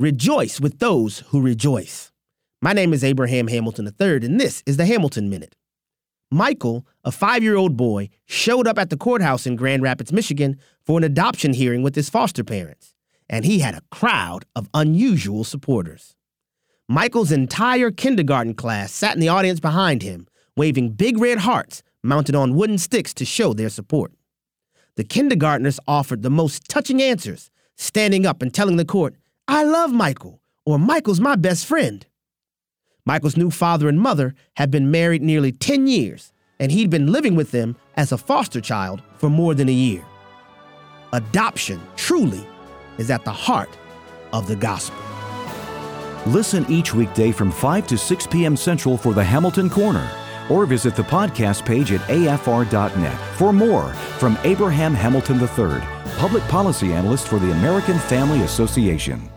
Rejoice with those who rejoice. My name is Abraham Hamilton III, and this is the Hamilton Minute. Michael, a five year old boy, showed up at the courthouse in Grand Rapids, Michigan for an adoption hearing with his foster parents, and he had a crowd of unusual supporters. Michael's entire kindergarten class sat in the audience behind him, waving big red hearts mounted on wooden sticks to show their support. The kindergartners offered the most touching answers, standing up and telling the court, I love Michael, or Michael's my best friend. Michael's new father and mother had been married nearly 10 years, and he'd been living with them as a foster child for more than a year. Adoption truly is at the heart of the gospel. Listen each weekday from 5 to 6 p.m. Central for the Hamilton Corner, or visit the podcast page at afr.net for more from Abraham Hamilton III, Public Policy Analyst for the American Family Association.